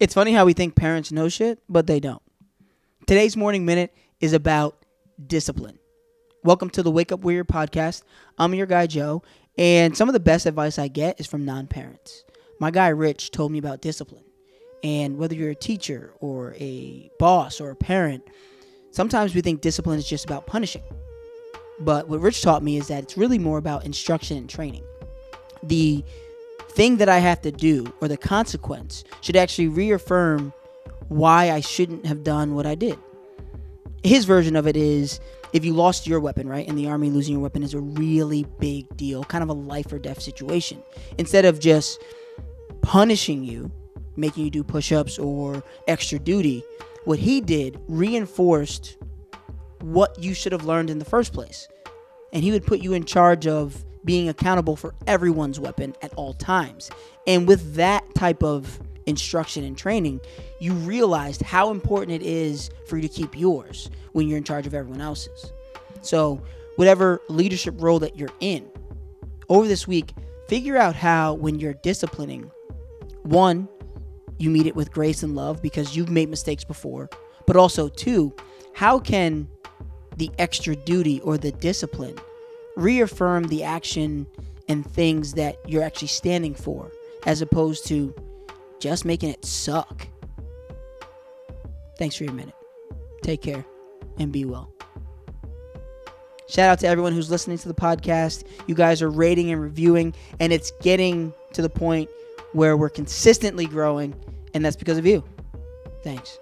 It's funny how we think parents know shit, but they don't. Today's morning minute is about discipline. Welcome to the Wake Up Warrior podcast. I'm your guy, Joe, and some of the best advice I get is from non parents. My guy, Rich, told me about discipline. And whether you're a teacher or a boss or a parent, sometimes we think discipline is just about punishing. But what Rich taught me is that it's really more about instruction and training. The thing that I have to do or the consequence should actually reaffirm why I shouldn't have done what I did. His version of it is if you lost your weapon, right? In the army, losing your weapon is a really big deal, kind of a life or death situation. Instead of just punishing you, making you do push ups or extra duty, what he did reinforced what you should have learned in the first place. And he would put you in charge of being accountable for everyone's weapon at all times. And with that type of instruction and training, you realized how important it is for you to keep yours when you're in charge of everyone else's. So, whatever leadership role that you're in, over this week, figure out how, when you're disciplining, one, you meet it with grace and love because you've made mistakes before, but also, two, how can the extra duty or the discipline reaffirm the action and things that you're actually standing for as opposed to just making it suck. Thanks for your minute. Take care and be well. Shout out to everyone who's listening to the podcast. You guys are rating and reviewing, and it's getting to the point where we're consistently growing, and that's because of you. Thanks.